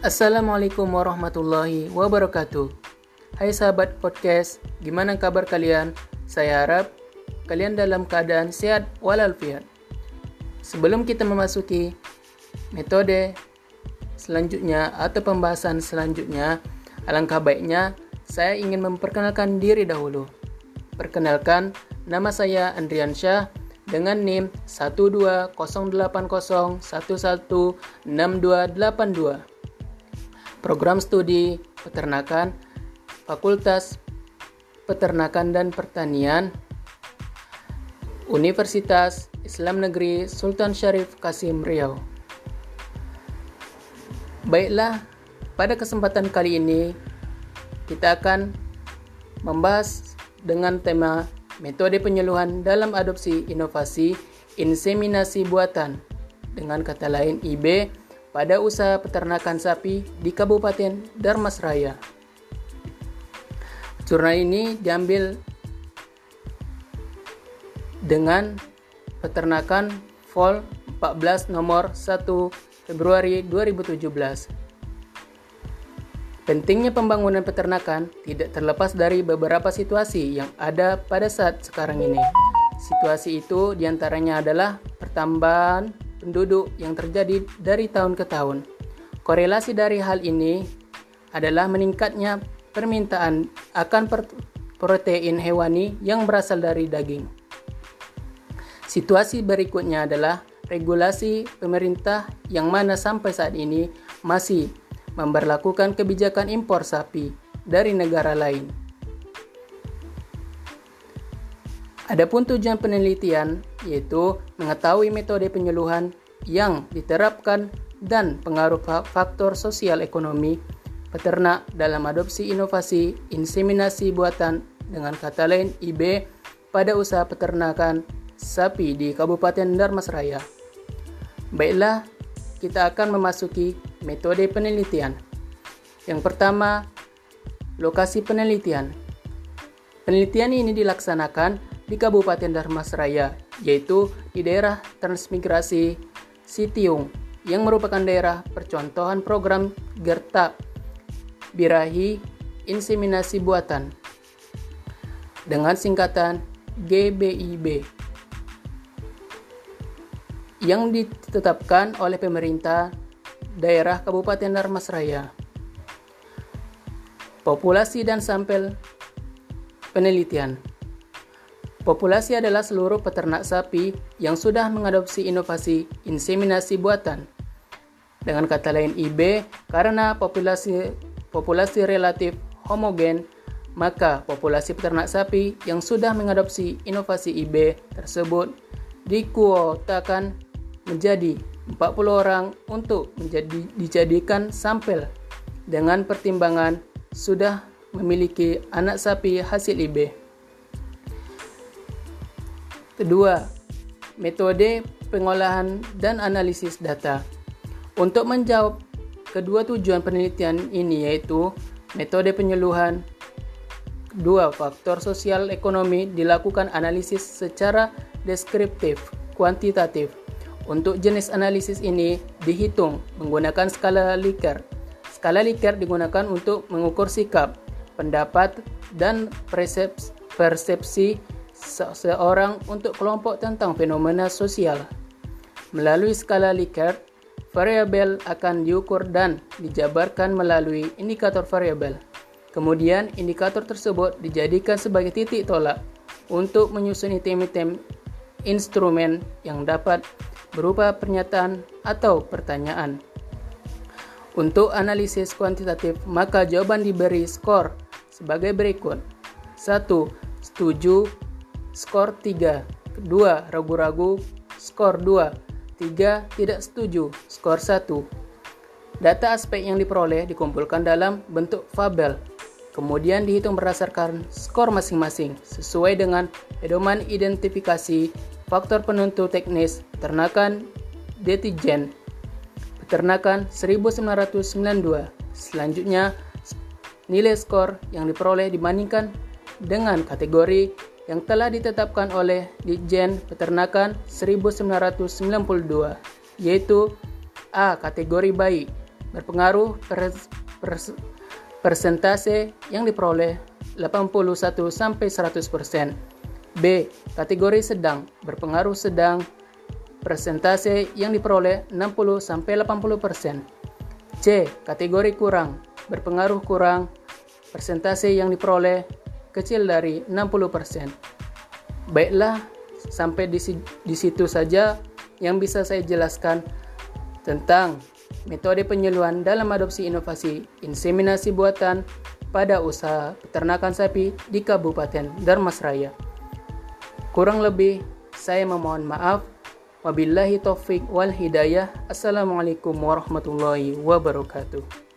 Assalamualaikum warahmatullahi wabarakatuh. Hai sahabat podcast, gimana kabar kalian? Saya harap kalian dalam keadaan sehat walafiat. Sebelum kita memasuki metode selanjutnya atau pembahasan selanjutnya, alangkah baiknya saya ingin memperkenalkan diri dahulu. Perkenalkan, nama saya Andrian Syah dengan NIM 12080116282 program studi peternakan, Fakultas Peternakan dan Pertanian, Universitas Islam Negeri Sultan Syarif Kasim Riau. Baiklah, pada kesempatan kali ini kita akan membahas dengan tema metode penyuluhan dalam adopsi inovasi inseminasi buatan dengan kata lain IB pada usaha peternakan sapi di Kabupaten Darmasraya. Jurnal ini diambil dengan peternakan Vol 14 nomor 1 Februari 2017. Pentingnya pembangunan peternakan tidak terlepas dari beberapa situasi yang ada pada saat sekarang ini. Situasi itu di antaranya adalah pertambahan penduduk yang terjadi dari tahun ke tahun. Korelasi dari hal ini adalah meningkatnya permintaan akan protein hewani yang berasal dari daging. Situasi berikutnya adalah regulasi pemerintah yang mana sampai saat ini masih memperlakukan kebijakan impor sapi dari negara lain. Adapun tujuan penelitian yaitu mengetahui metode penyuluhan yang diterapkan dan pengaruh faktor sosial ekonomi peternak dalam adopsi inovasi inseminasi buatan dengan kata lain IB pada usaha peternakan sapi di Kabupaten Darmasraya. Baiklah, kita akan memasuki metode penelitian. Yang pertama, lokasi penelitian. Penelitian ini dilaksanakan di Kabupaten Darmasraya, yaitu di daerah transmigrasi Sitiung yang merupakan daerah percontohan program Gerta Birahi Inseminasi Buatan dengan singkatan GBIB yang ditetapkan oleh pemerintah daerah Kabupaten Darmasraya. Populasi dan sampel penelitian Populasi adalah seluruh peternak sapi yang sudah mengadopsi inovasi inseminasi buatan. Dengan kata lain IB, karena populasi populasi relatif homogen, maka populasi peternak sapi yang sudah mengadopsi inovasi IB tersebut dikuotakan menjadi 40 orang untuk menjadi dijadikan sampel dengan pertimbangan sudah memiliki anak sapi hasil IB. Kedua, metode pengolahan dan analisis data. Untuk menjawab kedua tujuan penelitian ini yaitu metode penyuluhan, dua faktor sosial ekonomi dilakukan analisis secara deskriptif, kuantitatif. Untuk jenis analisis ini dihitung menggunakan skala Likert. Skala Likert digunakan untuk mengukur sikap, pendapat, dan persepsi seseorang untuk kelompok tentang fenomena sosial. Melalui skala Likert, variabel akan diukur dan dijabarkan melalui indikator variabel. Kemudian, indikator tersebut dijadikan sebagai titik tolak untuk menyusun item-item instrumen yang dapat berupa pernyataan atau pertanyaan. Untuk analisis kuantitatif, maka jawaban diberi skor sebagai berikut. 1. Setuju skor 3. 2. Ragu-ragu, skor 2. 3. Tidak setuju, skor 1. Data aspek yang diperoleh dikumpulkan dalam bentuk fabel, kemudian dihitung berdasarkan skor masing-masing sesuai dengan pedoman identifikasi faktor penentu teknis peternakan Detigen peternakan 1992. Selanjutnya, nilai skor yang diperoleh dibandingkan dengan kategori yang telah ditetapkan oleh Ditjen Peternakan 1992 yaitu A. Kategori baik berpengaruh pers, pers, persentase yang diperoleh 81 sampai 100%. B. Kategori sedang berpengaruh sedang persentase yang diperoleh 60 sampai 80%. C. Kategori kurang berpengaruh kurang persentase yang diperoleh kecil dari 60%. Baiklah, sampai di, di situ saja yang bisa saya jelaskan tentang metode penyuluhan dalam adopsi inovasi inseminasi buatan pada usaha peternakan sapi di Kabupaten Darmasraya. Kurang lebih, saya memohon maaf. Wabillahi taufik wal hidayah. Assalamualaikum warahmatullahi wabarakatuh.